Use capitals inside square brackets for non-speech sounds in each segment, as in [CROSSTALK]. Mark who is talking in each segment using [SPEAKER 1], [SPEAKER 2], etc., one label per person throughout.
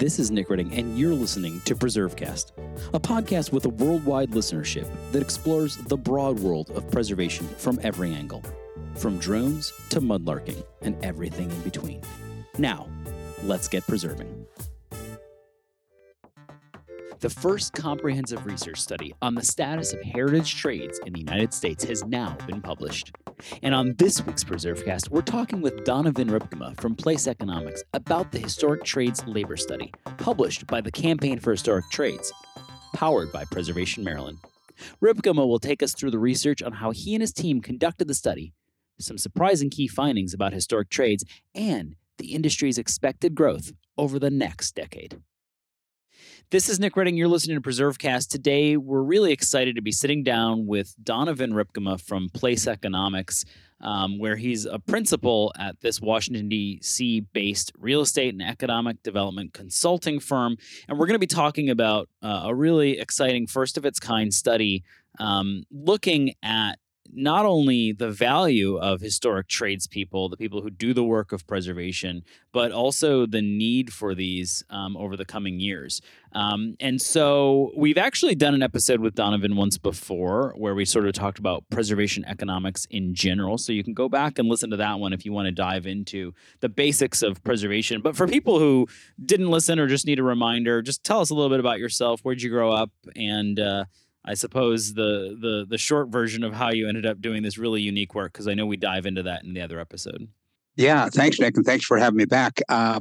[SPEAKER 1] This is Nick Redding, and you're listening to PreserveCast, a podcast with a worldwide listenership that explores the broad world of preservation from every angle, from drones to mudlarking and everything in between. Now, let's get preserving. The first comprehensive research study on the status of heritage trades in the United States has now been published. And on this week's PreserveCast, we're talking with Donovan Rypkema from Place Economics about the Historic Trades Labor Study, published by the Campaign for Historic Trades, powered by Preservation Maryland. Rypkema will take us through the research on how he and his team conducted the study, some surprising key findings about historic trades, and the industry's expected growth over the next decade. This is Nick Redding. You're listening to PreserveCast. Today, we're really excited to be sitting down with Donovan Rypkema from Place Economics, um, where he's a principal at this Washington, D.C. based real estate and economic development consulting firm. And we're going to be talking about uh, a really exciting, first of its kind study um, looking at not only the value of historic tradespeople, the people who do the work of preservation, but also the need for these um, over the coming years. Um, and so we've actually done an episode with Donovan once before where we sort of talked about preservation economics in general. So you can go back and listen to that one if you want to dive into the basics of preservation. But for people who didn't listen or just need a reminder, just tell us a little bit about yourself. Where'd you grow up? And, uh, I suppose the the the short version of how you ended up doing this really unique work because I know we dive into that in the other episode.
[SPEAKER 2] Yeah, thanks, Nick, and thanks for having me back. Uh,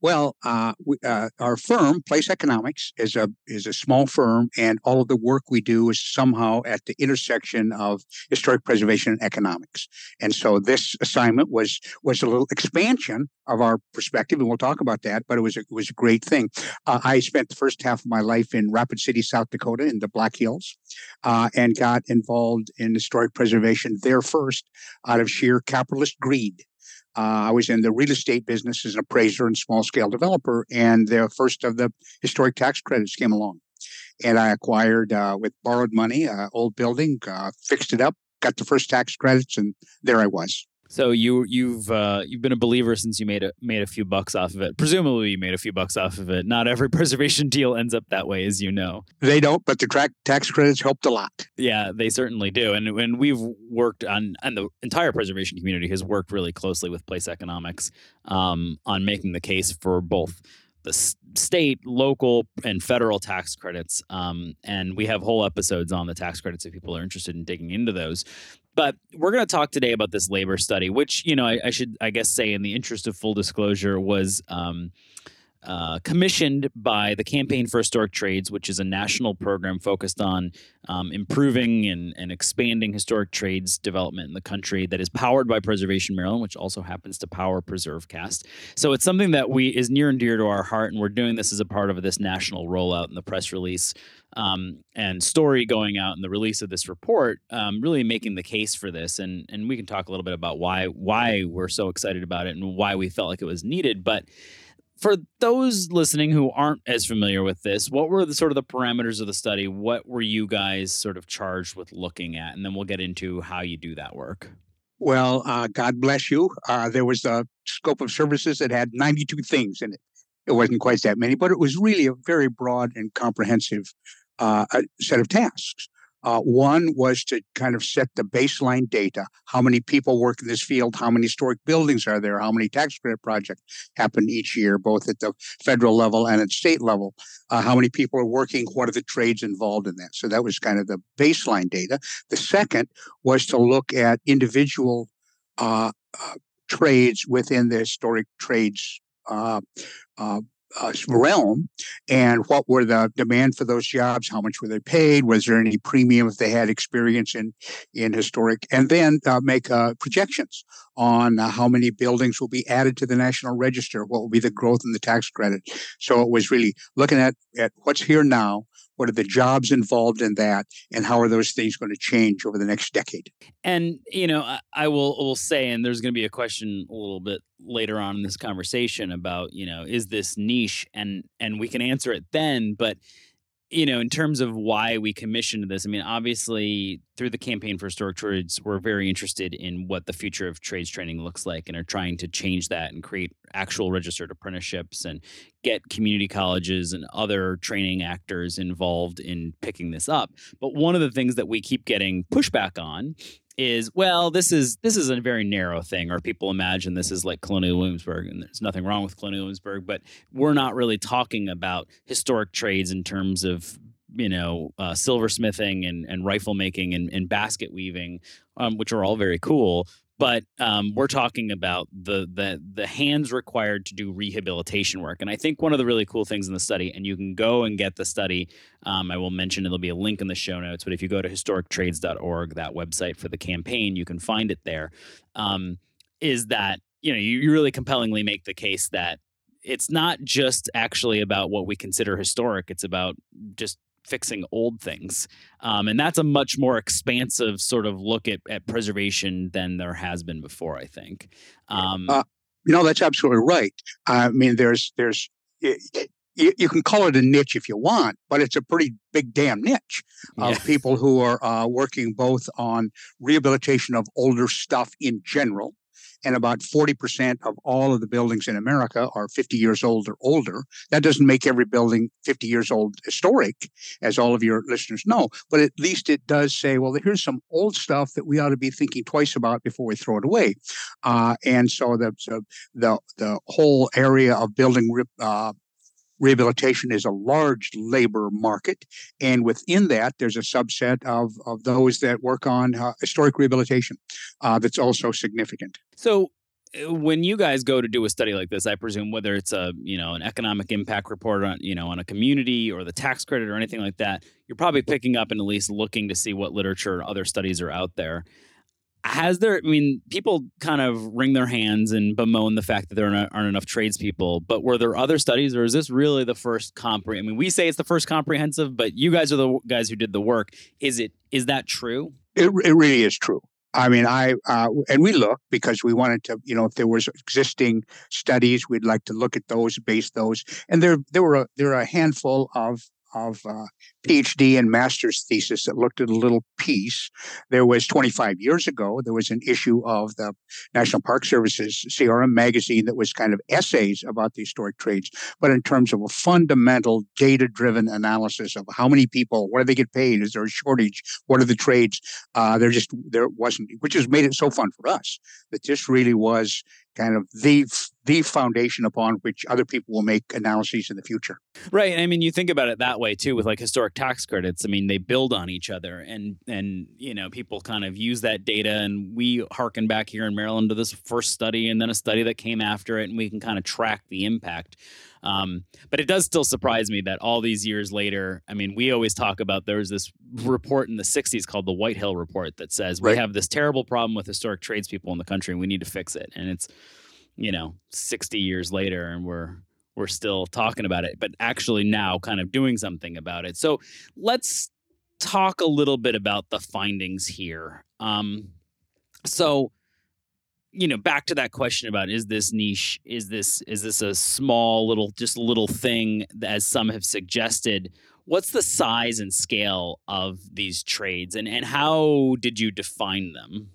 [SPEAKER 2] well, uh, we, uh, our firm, Place Economics, is a is a small firm, and all of the work we do is somehow at the intersection of historic preservation and economics. And so, this assignment was was a little expansion of our perspective, and we'll talk about that. But it was a, it was a great thing. Uh, I spent the first half of my life in Rapid City, South Dakota, in the Black Hills, uh, and got involved in historic preservation there first, out of sheer capitalist greed. Uh, I was in the real estate business as an appraiser and small scale developer, and the first of the historic tax credits came along. And I acquired uh, with borrowed money an old building, uh, fixed it up, got the first tax credits, and there I was.
[SPEAKER 1] So you you've uh, you've been a believer since you made a made a few bucks off of it. Presumably, you made a few bucks off of it. Not every [LAUGHS] preservation deal ends up that way, as you know.
[SPEAKER 2] They don't, but the tax credits helped a lot.
[SPEAKER 1] Yeah, they certainly do. And and we've worked on and the entire preservation community has worked really closely with Place Economics um, on making the case for both the state, local, and federal tax credits. Um, and we have whole episodes on the tax credits if people are interested in digging into those. But we're going to talk today about this labor study, which, you know, I, I, should, I guess, say in the interest of full disclosure, was um, uh, commissioned by the Campaign for Historic Trades, which is a national program focused on um, improving and, and expanding historic trades development in the country that is powered by Preservation Maryland, which also happens to power PreserveCast. So it's something that we is near and dear to our heart, and we're doing this as a part of this national rollout and the press release um, and story going out and the release of this report, um, really making the case for this. And and we can talk a little bit about why why we're so excited about it and why we felt like it was needed, but for those listening who aren't as familiar with this, what were the sort of the parameters of the study? What were you guys sort of charged with looking at? And then we'll get into how you do that work.
[SPEAKER 2] Well, uh, God bless you. Uh, there was a scope of services that had 92 things in it. It wasn't quite that many, but it was really a very broad and comprehensive uh, set of tasks. Uh, one was to kind of set the baseline data. How many people work in this field? How many historic buildings are there? How many tax credit projects happen each year, both at the federal level and at state level? Uh, how many people are working? What are the trades involved in that? So that was kind of the baseline data. The second was to look at individual uh, uh trades within the historic trades uh, realm and what were the demand for those jobs? How much were they paid? Was there any premium if they had experience in in historic? And then uh, make uh, projections on uh, how many buildings will be added to the national register what will be the growth in the tax credit. So it was really looking at at what's here now what are the jobs involved in that? And how are those things going to change over the next decade?
[SPEAKER 1] And, you know, I, I will, will say, and there's going to be a question a little bit later on in this conversation about, you know, is this niche? And, and we can answer it then. But, you know, in terms of why we commissioned this, I mean, obviously through the campaign for historic trades, we're very interested in what the future of trades training looks like and are trying to change that and create actual registered apprenticeships and get community colleges and other training actors involved in picking this up. But one of the things that we keep getting pushback on is well this is this is a very narrow thing or people imagine this is like colonial williamsburg and there's nothing wrong with colonial williamsburg but we're not really talking about historic trades in terms of you know uh, silversmithing and, and rifle making and, and basket weaving um, which are all very cool but um, we're talking about the the the hands required to do rehabilitation work and i think one of the really cool things in the study and you can go and get the study um, i will mention there'll be a link in the show notes but if you go to historictrades.org that website for the campaign you can find it there. Um, is that you know you, you really compellingly make the case that it's not just actually about what we consider historic it's about just fixing old things. Um, and that's a much more expansive sort of look at, at preservation than there has been before, I think. Um,
[SPEAKER 2] uh, no, that's absolutely right. I mean, there's, there's, you, you, can call it a niche if you want, but it's a pretty big damn niche of yeah. people who are uh, working both on rehabilitation of older stuff in general and about 40% of all of the buildings in America are 50 years old or older. That doesn't make every building 50 years old historic, as all of your listeners know, but at least it does say, well, here's some old stuff that we ought to be thinking twice about before we throw it away. Uh, and so the, the, the whole area of building uh, rehabilitation is a large labor market. And within that, there's a subset of, of those that work on uh, historic rehabilitation uh, that's also significant.
[SPEAKER 1] So, uh, when you guys go to do a study like this, I presume whether it's a you know an economic impact report on you know on a community or the tax credit or anything like that, you're probably picking up and at least looking to see what literature or other studies are out there has there i mean people kind of wring their hands and bemoan the fact that there aren't, aren't enough tradespeople but were there other studies or is this really the first compre i mean we say it's the first comprehensive but you guys are the guys who did the work. Is it is that true?
[SPEAKER 2] It, it really is true. I mean, I uh, and we look because we wanted to, you know, if there was existing studies, we'd like to look at those, base those, and there there were a, there are a handful of of uh, PhD and master's thesis that looked at a little piece. There was 25 years ago, there was an issue of the National Park Service's CRM magazine that was kind of essays about the historic trades, but in terms of a fundamental data driven analysis of how many people, what do they get paid? Is there a shortage? What are the trades? Uh, there just, there wasn't, which has made it so fun for us that this really was kind of the the foundation upon which other people will make analyses in the future.
[SPEAKER 1] Right. I mean, you think about it that way too with like historic tax credits. I mean, they build on each other and and you know, people kind of use that data and we harken back here in Maryland to this first study and then a study that came after it and we can kind of track the impact. Um, but it does still surprise me that all these years later, I mean, we always talk about there was this report in the 60s called the Whitehill Report that says right. we have this terrible problem with historic tradespeople in the country and we need to fix it. And it's, you know, 60 years later and we're we're still talking about it, but actually now kind of doing something about it. So let's talk a little bit about the findings here. Um, so you know back to that question about is this niche is this is this a small little just a little thing as some have suggested what's the size and scale of these trades and and how did you define them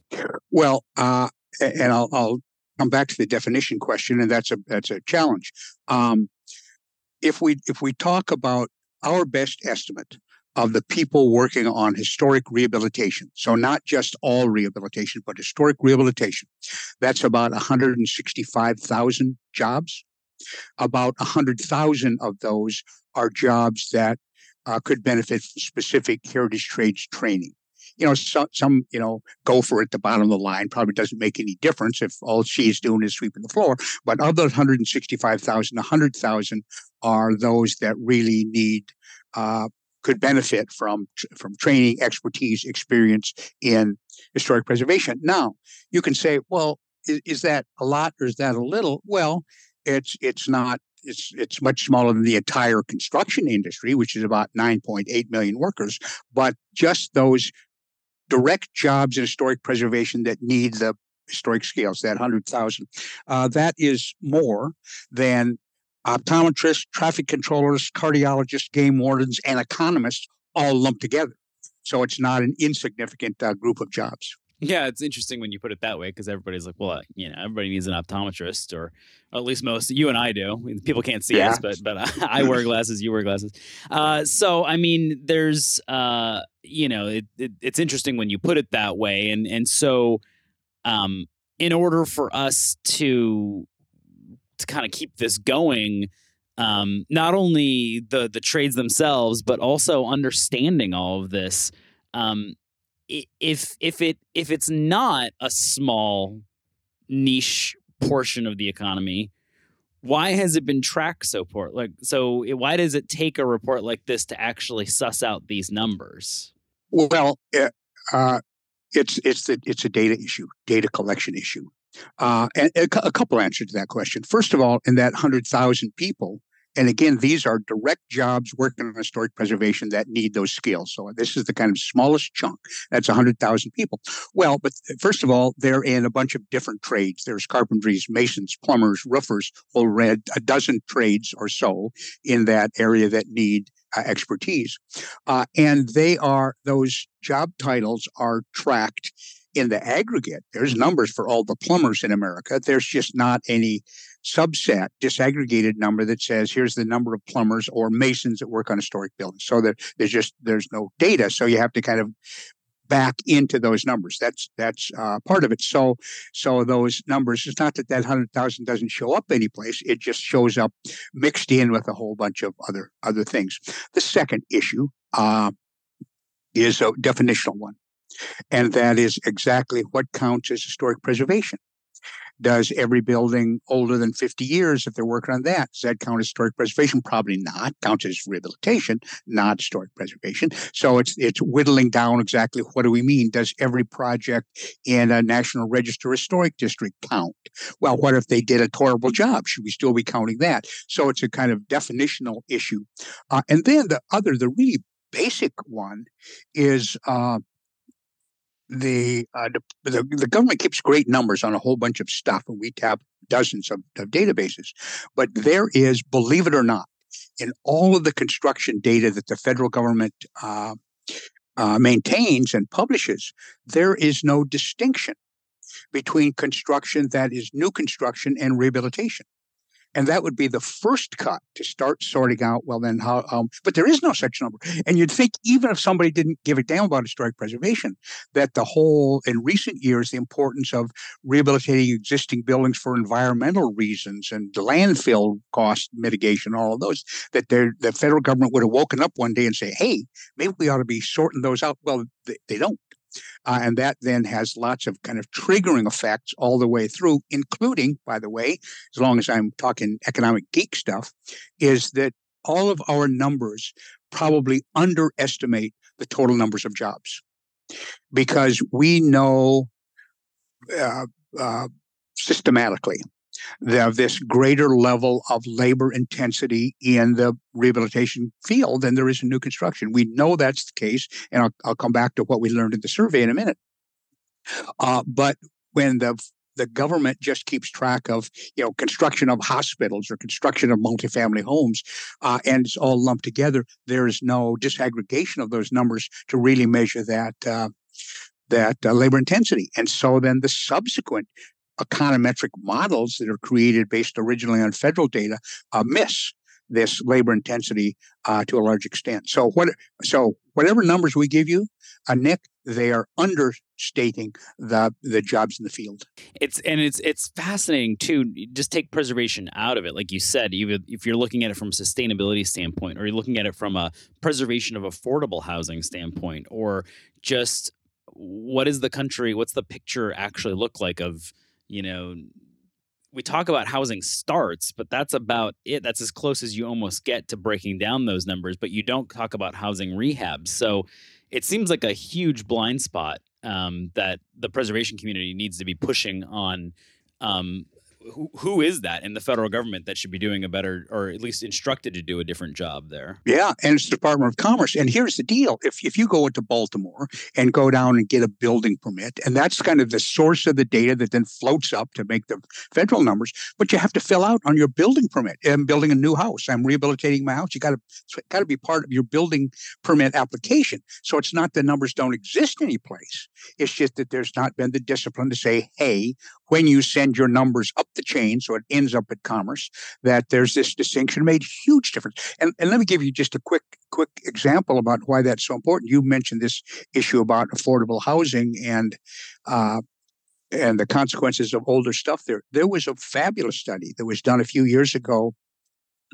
[SPEAKER 2] well uh and I'll, I'll come back to the definition question and that's a that's a challenge um if we if we talk about our best estimate of the people working on historic rehabilitation. So not just all rehabilitation, but historic rehabilitation. That's about 165,000 jobs. About 100,000 of those are jobs that uh, could benefit from specific heritage trades training. You know, some, some, you know, go for it, the bottom of the line probably doesn't make any difference if all she's doing is sweeping the floor. But of those 165,000, 100,000 are those that really need uh, could benefit from from training, expertise, experience in historic preservation. Now, you can say, well, is, is that a lot or is that a little? Well, it's it's not. It's it's much smaller than the entire construction industry, which is about 9.8 million workers. But just those direct jobs in historic preservation that need the historic scales, that 100,000, uh, that is more than optometrists, traffic controllers, cardiologists, game wardens, and economists all lumped together. So it's not an insignificant uh, group of jobs.
[SPEAKER 1] Yeah, it's interesting when you put it that way because everybody's like, well, you know, everybody needs an optometrist, or, or at least most. You and I do. People can't see yeah. us, but but [LAUGHS] [LAUGHS] I wear glasses. You wear glasses. Uh, so I mean, there's uh, you know, it, it, it's interesting when you put it that way, and and so, um, in order for us to to kind of keep this going, um, not only the the trades themselves, but also understanding all of this. Um, if if it if it's not a small niche portion of the economy, why has it been tracked so poor? Like, so why does it take a report like this to actually suss out these numbers?
[SPEAKER 2] Well, uh, it's it's the, it's a data issue, data collection issue, uh, and a, a couple answers to that question. First of all, in that hundred thousand people, and again, these are direct jobs working on historic preservation that need those skills. So this is the kind of smallest chunk. That's 100,000 people. Well, but first of all, they're in a bunch of different trades. There's carpentries, masons, plumbers, roofers, whole red, a dozen trades or so in that area that need uh, expertise. Uh, and they are, those job titles are tracked in the aggregate. There's numbers for all the plumbers in America. There's just not any subset, disaggregated number that says here's the number of plumbers or masons that work on historic buildings. So that there's just there's no data. So you have to kind of back into those numbers. That's that's uh, part of it. So so those numbers. It's not that that hundred thousand doesn't show up anyplace. It just shows up mixed in with a whole bunch of other other things. The second issue uh, is a definitional one, and that is exactly what counts as historic preservation. Does every building older than 50 years, if they're working on that, does that count as historic preservation? Probably not. Counts as rehabilitation, not historic preservation. So it's it's whittling down exactly what do we mean? Does every project in a National Register Historic District count? Well, what if they did a horrible job? Should we still be counting that? So it's a kind of definitional issue. Uh, and then the other, the really basic one is uh, the, uh, the, the government keeps great numbers on a whole bunch of stuff, and we tap dozens of, of databases. But there is, believe it or not, in all of the construction data that the federal government uh, uh, maintains and publishes, there is no distinction between construction that is new construction and rehabilitation. And that would be the first cut to start sorting out, well, then how, um, but there is no such number. And you'd think even if somebody didn't give a damn about historic preservation, that the whole, in recent years, the importance of rehabilitating existing buildings for environmental reasons and landfill cost mitigation, all of those, that the federal government would have woken up one day and say, hey, maybe we ought to be sorting those out. Well, they, they don't. Uh, and that then has lots of kind of triggering effects all the way through, including, by the way, as long as I'm talking economic geek stuff, is that all of our numbers probably underestimate the total numbers of jobs. Because we know uh, uh, systematically of this greater level of labor intensity in the rehabilitation field than there is in new construction. We know that's the case, and I'll, I'll come back to what we learned in the survey in a minute. Uh, but when the the government just keeps track of you know construction of hospitals or construction of multifamily homes uh, and it's all lumped together there is no disaggregation of those numbers to really measure that uh, that uh, labor intensity and so then the subsequent econometric models that are created based originally on federal data uh, miss this labor intensity uh, to a large extent. So what? So whatever numbers we give you, uh, Nick, they are understating the the jobs in the field.
[SPEAKER 1] It's and it's it's fascinating too. Just take preservation out of it, like you said. Even if you're looking at it from a sustainability standpoint, or you're looking at it from a preservation of affordable housing standpoint, or just what is the country? What's the picture actually look like of you know, we talk about housing starts, but that's about it. That's as close as you almost get to breaking down those numbers, but you don't talk about housing rehab. So it seems like a huge blind spot um, that the preservation community needs to be pushing on um, who, is that in the federal government that should be doing a better or at least instructed to do a different job there?
[SPEAKER 2] Yeah, and it's the Department of Commerce. And here's the deal: if if you go into Baltimore and go down and get a building permit, and that's kind of the source of the data that then floats up to make the federal numbers, but you have to fill out on your building permit. I'm building a new house. I'm rehabilitating my house. You got to got to be part of your building permit application. So it's not the numbers don't exist anyplace. It's just that there's not been the discipline to say, hey, when you send your numbers up the chain, so it ends up at commerce, that there's this distinction made huge difference. And, and let me give you just a quick quick example about why that's so important. You mentioned this issue about affordable housing and uh, and the consequences of older stuff there. There was a fabulous study that was done a few years ago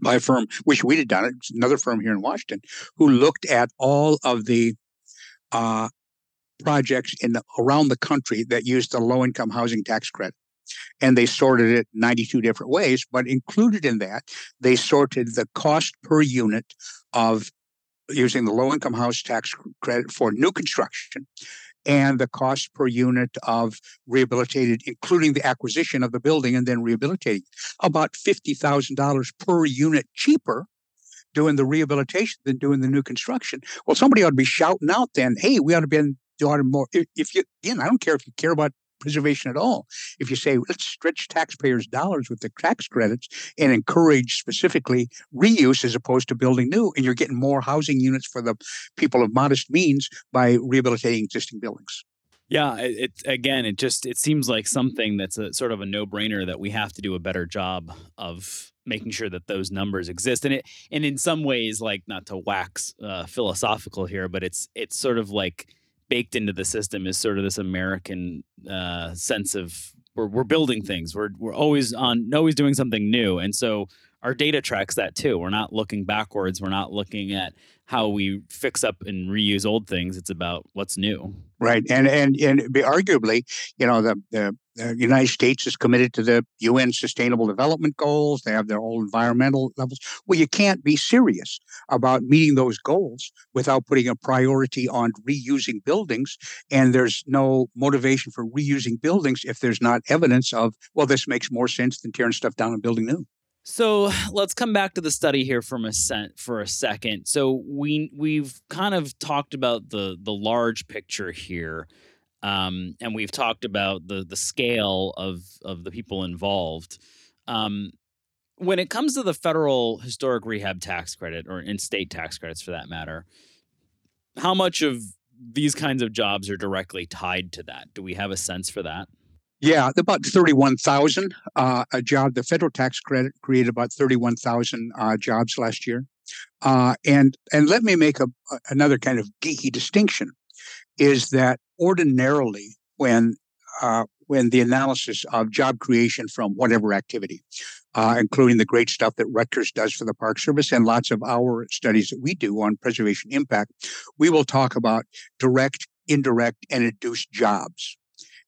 [SPEAKER 2] by a firm, wish we'd have done it, another firm here in Washington, who looked at all of the uh, projects in the, around the country that used the low income housing tax credit. And they sorted it 92 different ways, but included in that, they sorted the cost per unit of using the low income house tax credit for new construction and the cost per unit of rehabilitated, including the acquisition of the building and then rehabilitating, about $50,000 per unit cheaper doing the rehabilitation than doing the new construction. Well, somebody ought to be shouting out then, hey, we ought to be doing more. If you, again, I don't care if you care about preservation at all. If you say, let's stretch taxpayers' dollars with the tax credits and encourage specifically reuse as opposed to building new, and you're getting more housing units for the people of modest means by rehabilitating existing buildings.
[SPEAKER 1] Yeah, it, again, it just it seems like something that's a sort of a no brainer that we have to do a better job of making sure that those numbers exist, and it and in some ways, like not to wax uh, philosophical here, but it's it's sort of like baked into the system is sort of this American uh, sense of we're, we're building things. We're we're always on always doing something new, and so our data tracks that too. We're not looking backwards. We're not looking at how we fix up and reuse old things. It's about what's new.
[SPEAKER 2] Right, and and and arguably, you know, the, the, the United States is committed to the UN Sustainable Development Goals. They have their own environmental levels. Well, you can't be serious about meeting those goals without putting a priority on reusing buildings. And there's no motivation for reusing buildings if there's not evidence of well, this makes more sense than tearing stuff down and building new.
[SPEAKER 1] So let's come back to the study here from a sent for a second. So we we've kind of talked about the the large picture here, um, and we've talked about the the scale of of the people involved. Um, when it comes to the federal historic rehab tax credit, or in state tax credits for that matter, how much of these kinds of jobs are directly tied to that? Do we have a sense for that?
[SPEAKER 2] Yeah, about 31,000 uh, a job. The federal tax credit created about 31,000 uh, jobs last year. Uh, and and let me make a, another kind of geeky distinction is that ordinarily when uh, when the analysis of job creation from whatever activity, uh, including the great stuff that Rutgers does for the Park Service and lots of our studies that we do on preservation impact, we will talk about direct, indirect, and induced jobs.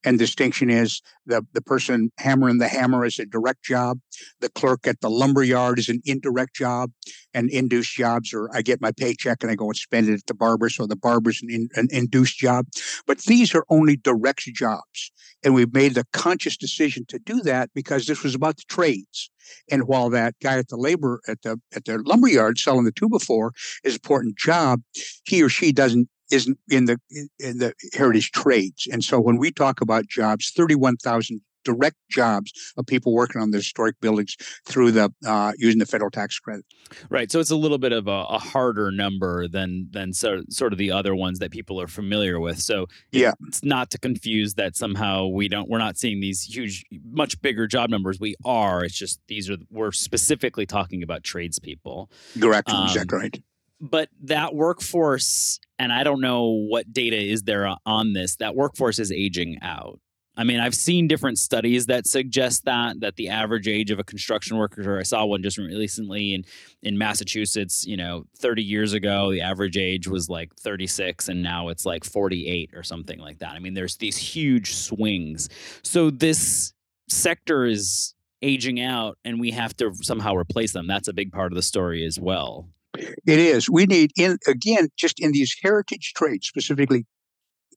[SPEAKER 2] And distinction is the, the person hammering the hammer is a direct job. The clerk at the lumber yard is an indirect job. And induced jobs are I get my paycheck and I go and spend it at the barber. So the barber's an, in, an induced job. But these are only direct jobs. And we've made the conscious decision to do that because this was about the trades. And while that guy at the labor at the at the lumber yard selling the two before is an important job, he or she doesn't isn't in the in the heritage trades. And so when we talk about jobs, 31,000 direct jobs of people working on the historic buildings through the uh, using the federal tax credit.
[SPEAKER 1] Right. So it's a little bit of a, a harder number than than so, sort of the other ones that people are familiar with. So
[SPEAKER 2] yeah,
[SPEAKER 1] it's not to confuse that somehow we don't we're not seeing these huge, much bigger job numbers. We are. It's just these are we're specifically talking about tradespeople.
[SPEAKER 2] Correct. Um, exactly right
[SPEAKER 1] but that workforce and i don't know what data is there on this that workforce is aging out. I mean i've seen different studies that suggest that that the average age of a construction worker i saw one just recently in in massachusetts you know 30 years ago the average age was like 36 and now it's like 48 or something like that. I mean there's these huge swings. So this sector is aging out and we have to somehow replace them. That's a big part of the story as well
[SPEAKER 2] it is. We need in again, just in these heritage trades, specifically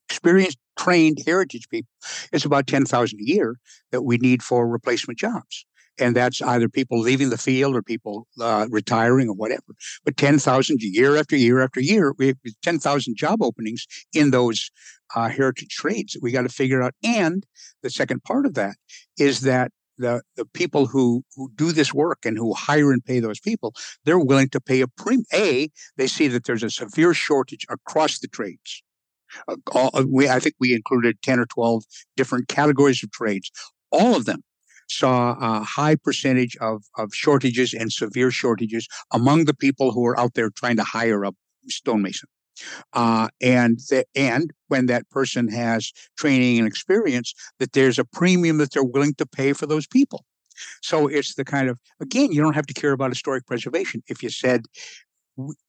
[SPEAKER 2] experienced trained heritage people, it's about 10,000 a year that we need for replacement jobs. And that's either people leaving the field or people uh, retiring or whatever. But 10,000 year after year after year, we have 10,000 job openings in those uh, heritage trades that we got to figure out. And the second part of that is that the, the people who, who do this work and who hire and pay those people, they're willing to pay a premium. A, they see that there's a severe shortage across the trades. Uh, all, uh, we, I think we included 10 or 12 different categories of trades. All of them saw a high percentage of, of shortages and severe shortages among the people who are out there trying to hire a stonemason. Uh, and the, and when that person has training and experience, that there's a premium that they're willing to pay for those people. So it's the kind of again, you don't have to care about historic preservation. If you said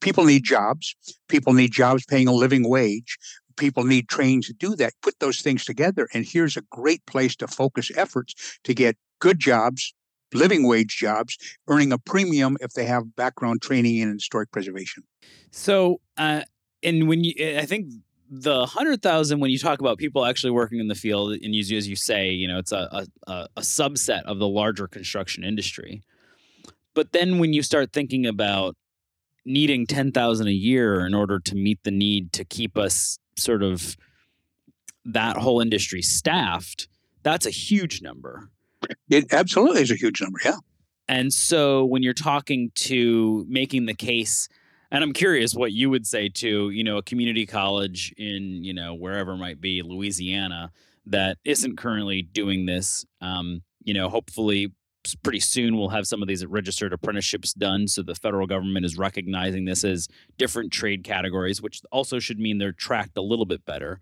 [SPEAKER 2] people need jobs, people need jobs paying a living wage, people need training to do that. Put those things together, and here's a great place to focus efforts to get good jobs, living wage jobs, earning a premium if they have background training in historic preservation.
[SPEAKER 1] So, uh, and when you, I think the hundred thousand, when you talk about people actually working in the field, and you, as you say, you know, it's a, a, a subset of the larger construction industry. But then when you start thinking about needing ten thousand a year in order to meet the need to keep us sort of that whole industry staffed, that's a huge number.
[SPEAKER 2] It absolutely is a huge number, yeah.
[SPEAKER 1] And so when you're talking to making the case and I'm curious what you would say to, you know, a community college in, you know, wherever might be, Louisiana, that isn't currently doing this. Um, you know, hopefully pretty soon we'll have some of these registered apprenticeships done so the federal government is recognizing this as different trade categories which also should mean they're tracked a little bit better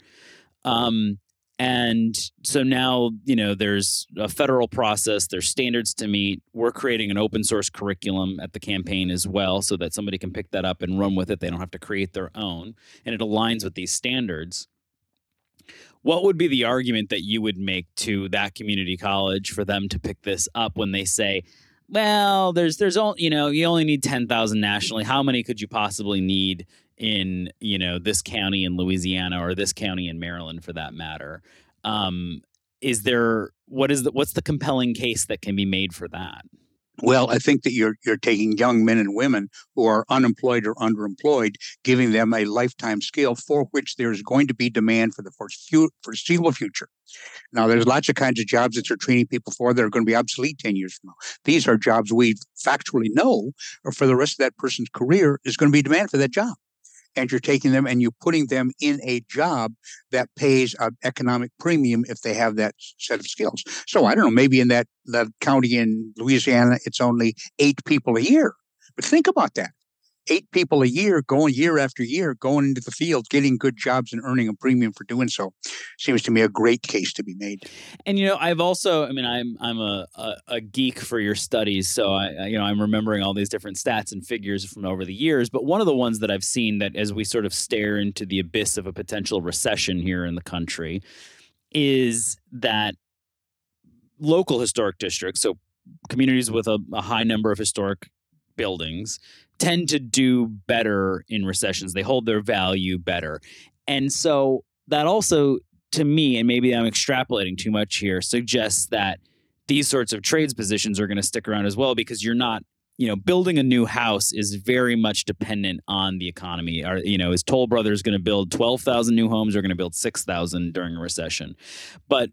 [SPEAKER 1] um, and so now, you know, there's a federal process, there's standards to meet. We're creating an open source curriculum at the campaign as well so that somebody can pick that up and run with it. They don't have to create their own. And it aligns with these standards. What would be the argument that you would make to that community college for them to pick this up when they say, well, there's there's only you know you only need ten thousand nationally. How many could you possibly need in you know this county in Louisiana or this county in Maryland for that matter. Um, is there what is the what's the compelling case that can be made for that?
[SPEAKER 2] Well, I think that you're you're taking young men and women who are unemployed or underemployed, giving them a lifetime skill for which there's going to be demand for the foreseeable future. Now, there's lots of kinds of jobs that they're training people for that are going to be obsolete 10 years from now. These are jobs we factually know, or for the rest of that person's career, is going to be demand for that job and you're taking them and you're putting them in a job that pays an economic premium if they have that set of skills. So I don't know, maybe in that, that county in Louisiana, it's only eight people a year. But think about that eight people a year going year after year going into the field getting good jobs and earning a premium for doing so. Seems to me a great case to be made.
[SPEAKER 1] And you know i've also i mean i'm i'm a, a, a geek for your studies so i you know i'm remembering all these different stats and figures from over the years but one of the ones that i've seen that as we sort of stare into the abyss of a potential recession here in the country is that local historic districts so communities with a, a high number of historic buildings tend to do better in recessions. They hold their value better. And so that also, to me, and maybe I'm extrapolating too much here, suggests that these sorts of trades positions are going to stick around as well because you're not you know, building a new house is very much dependent on the economy. Are you know, is Toll Brothers going to build twelve thousand new homes or going to build six thousand during a recession? But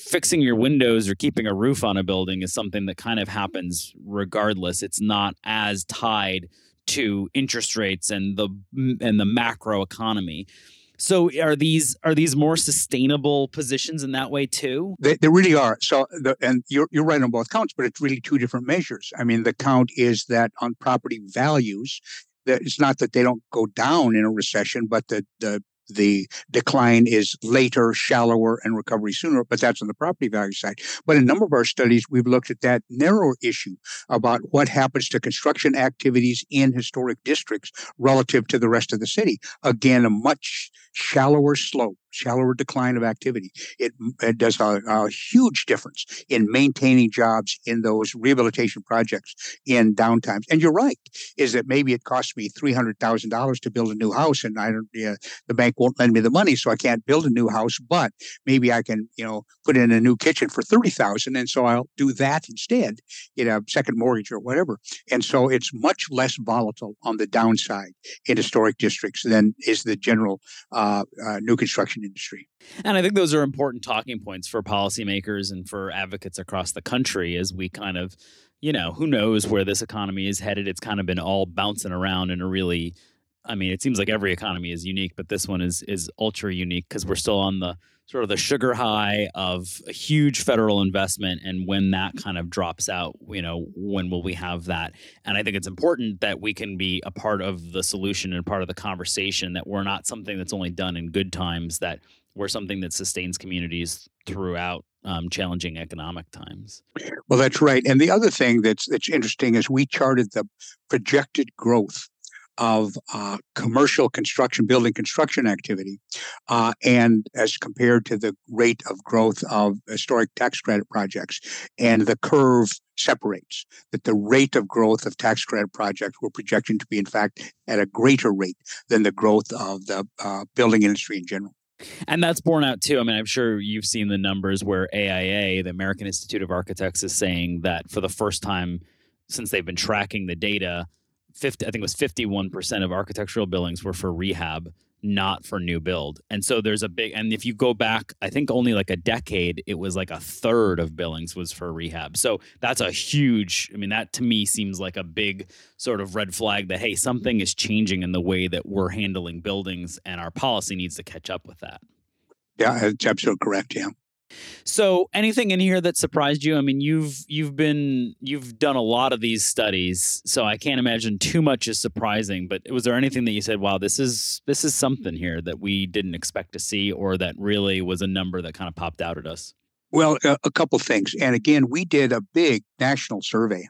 [SPEAKER 1] fixing your windows or keeping a roof on a building is something that kind of happens regardless. It's not as tied to interest rates and the and the macro economy. So are these are these more sustainable positions in that way too?
[SPEAKER 2] They, they really are. So the, and you're you're right on both counts, but it's really two different measures. I mean, the count is that on property values, that it's not that they don't go down in a recession, but that the the decline is later, shallower, and recovery sooner, but that's on the property value side. But in a number of our studies, we've looked at that narrower issue about what happens to construction activities in historic districts relative to the rest of the city. Again, a much shallower slope shallower decline of activity. It, it does a, a, huge difference in maintaining jobs in those rehabilitation projects in downtimes. And you're right, is that maybe it costs me three hundred thousand dollars to build a new house, and I don't, uh, the bank won't lend me the money, so I can't build a new house. But maybe I can, you know, put in a new kitchen for thirty thousand, and so I'll do that instead, get a second mortgage or whatever. And so it's much less volatile on the downside in historic districts than is the general uh, uh, new construction industry.
[SPEAKER 1] And I think those are important talking points for policymakers and for advocates across the country as we kind of, you know, who knows where this economy is headed. It's kind of been all bouncing around in a really I mean, it seems like every economy is unique, but this one is is ultra unique because we're still on the sort of the sugar high of a huge federal investment and when that kind of drops out you know when will we have that? And i think it's important that we can be a part of the solution and part of the conversation that we're not something that's only done in good times that we're something that sustains communities throughout um, challenging economic times.
[SPEAKER 2] Well that's right. And the other thing that's that's interesting is we charted the projected growth of uh, commercial construction, building construction activity, uh, and as compared to the rate of growth of historic tax credit projects. And the curve separates that the rate of growth of tax credit projects were projecting to be, in fact, at a greater rate than the growth of the uh, building industry in general.
[SPEAKER 1] And that's borne out too. I mean, I'm sure you've seen the numbers where AIA, the American Institute of Architects, is saying that for the first time since they've been tracking the data, 50, I think it was 51% of architectural billings were for rehab, not for new build. And so there's a big, and if you go back, I think only like a decade, it was like a third of billings was for rehab. So that's a huge, I mean, that to me seems like a big sort of red flag that, hey, something is changing in the way that we're handling buildings and our policy needs to catch up with that.
[SPEAKER 2] Yeah, it's absolutely correct. Yeah.
[SPEAKER 1] So, anything in here that surprised you? I mean, you've you've been you've done a lot of these studies, so I can't imagine too much is surprising. But was there anything that you said, "Wow, this is this is something here that we didn't expect to see," or that really was a number that kind of popped out at us?
[SPEAKER 2] Well, a, a couple things, and again, we did a big national survey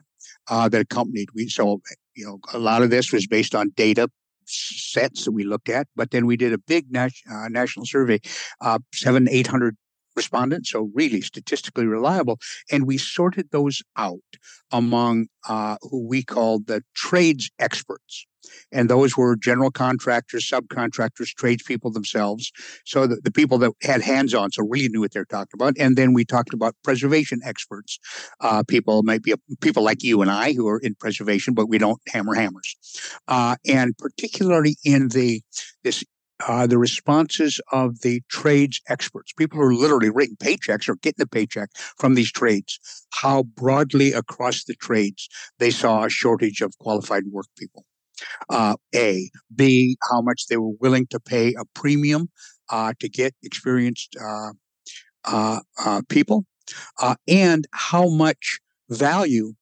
[SPEAKER 2] uh, that accompanied. We so you know a lot of this was based on data sets that we looked at, but then we did a big nas- uh, national survey, uh, seven, eight hundred respondents, so really statistically reliable. And we sorted those out among uh, who we called the trades experts. And those were general contractors, subcontractors, tradespeople themselves. So the, the people that had hands on, so really knew what they're talking about. And then we talked about preservation experts. Uh, people might be a, people like you and I who are in preservation, but we don't hammer hammers. Uh, and particularly in the this uh, the responses of the trades experts, people who are literally writing paychecks or getting a paycheck from these trades, how broadly across the trades they saw a shortage of qualified work people. Uh, a. B. How much they were willing to pay a premium uh, to get experienced uh, uh, uh, people, and how much value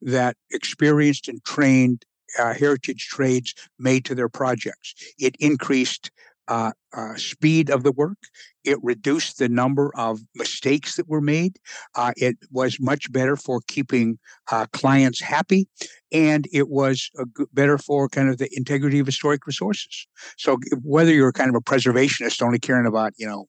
[SPEAKER 2] that experienced and trained uh, heritage trades made to their projects. It increased uh, uh, speed of the work. It reduced the number of mistakes that were made. Uh, it was much better for keeping uh, clients happy, and it was better for kind of the integrity of historic resources. So whether you're kind of a preservationist, only caring about you know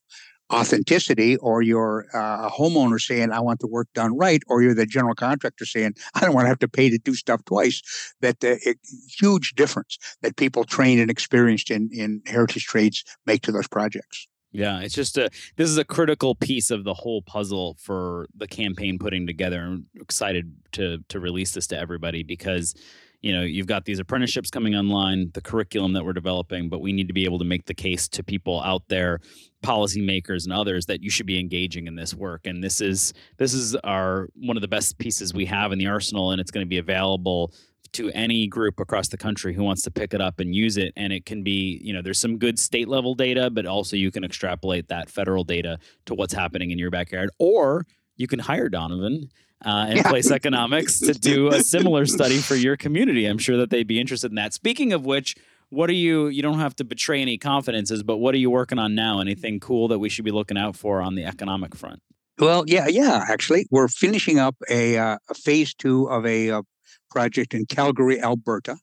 [SPEAKER 2] authenticity or you're uh, a homeowner saying i want the work done right or you're the general contractor saying i don't want to have to pay to do stuff twice that the it, huge difference that people trained and experienced in, in heritage trades make to those projects
[SPEAKER 1] yeah, it's just a this is a critical piece of the whole puzzle for the campaign putting together. I'm excited to to release this to everybody because you know you've got these apprenticeships coming online the curriculum that we're developing but we need to be able to make the case to people out there policymakers and others that you should be engaging in this work. And this is this is our one of the best pieces we have in the arsenal and it's going to be available to any group across the country who wants to pick it up and use it. And it can be you know there's some good state level data but also you can extrapolate that federal data to what's happening in your backyard. Or you can hire donovan uh, and yeah. place economics to do a similar study for your community. I'm sure that they'd be interested in that. Speaking of which, what are you you don't have to betray any confidences, but what are you working on now? Anything cool that we should be looking out for on the economic front?
[SPEAKER 2] Well, yeah, yeah. Actually, we're finishing up a, uh, a phase two of a uh, project in Calgary, Alberta,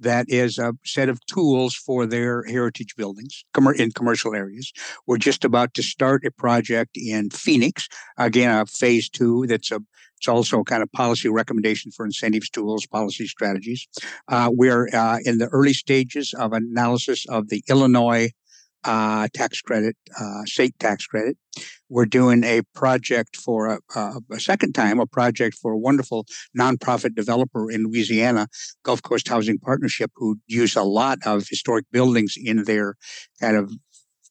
[SPEAKER 2] that is a set of tools for their heritage buildings in commercial areas. We're just about to start a project in Phoenix, again, a phase two that's a it's also kind of policy recommendation for incentives tools, policy strategies. Uh, we're uh, in the early stages of analysis of the Illinois uh, tax credit, uh, state tax credit. We're doing a project for a, a, second time, a project for a wonderful nonprofit developer in Louisiana, Gulf Coast Housing Partnership, who use a lot of historic buildings in their kind of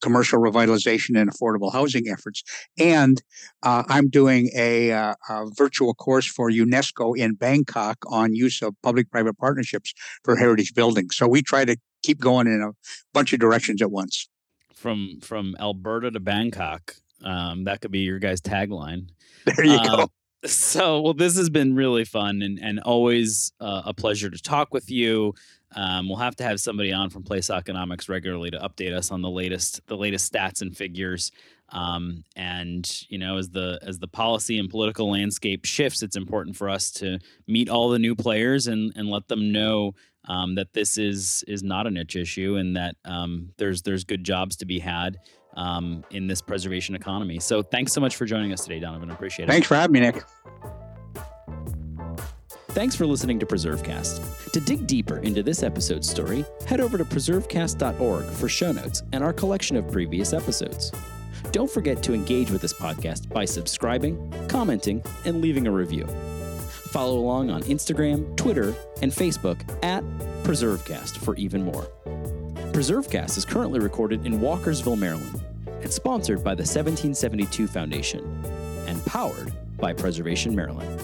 [SPEAKER 2] commercial revitalization and affordable housing efforts. And uh, I'm doing a, uh, a, virtual course for UNESCO in Bangkok on use of public-private partnerships for heritage buildings. So we try to keep going in a bunch of directions at once
[SPEAKER 1] from from Alberta to Bangkok. Um, that could be your guys' tagline.
[SPEAKER 2] There you go.
[SPEAKER 1] So, well, this has been really fun and and always uh, a pleasure to talk with you. Um, we'll have to have somebody on from Place Economics regularly to update us on the latest the latest stats and figures. Um, and you know, as the as the policy and political landscape shifts, it's important for us to meet all the new players and and let them know um, that this is is not a niche issue and that um, there's there's good jobs to be had um, in this preservation economy. So thanks so much for joining us today, Donovan. I appreciate
[SPEAKER 2] it. Thanks for having me, Nick.
[SPEAKER 1] Thanks for listening to PreserveCast. To dig deeper into this episode's story, head over to preservecast.org for show notes and our collection of previous episodes. Don't forget to engage with this podcast by subscribing, commenting, and leaving a review. Follow along on Instagram, Twitter, and Facebook at PreserveCast for even more. PreserveCast is currently recorded in Walkersville, Maryland, and sponsored by the 1772 Foundation and powered by Preservation Maryland.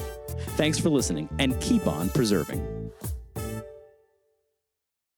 [SPEAKER 1] Thanks for listening and keep on preserving.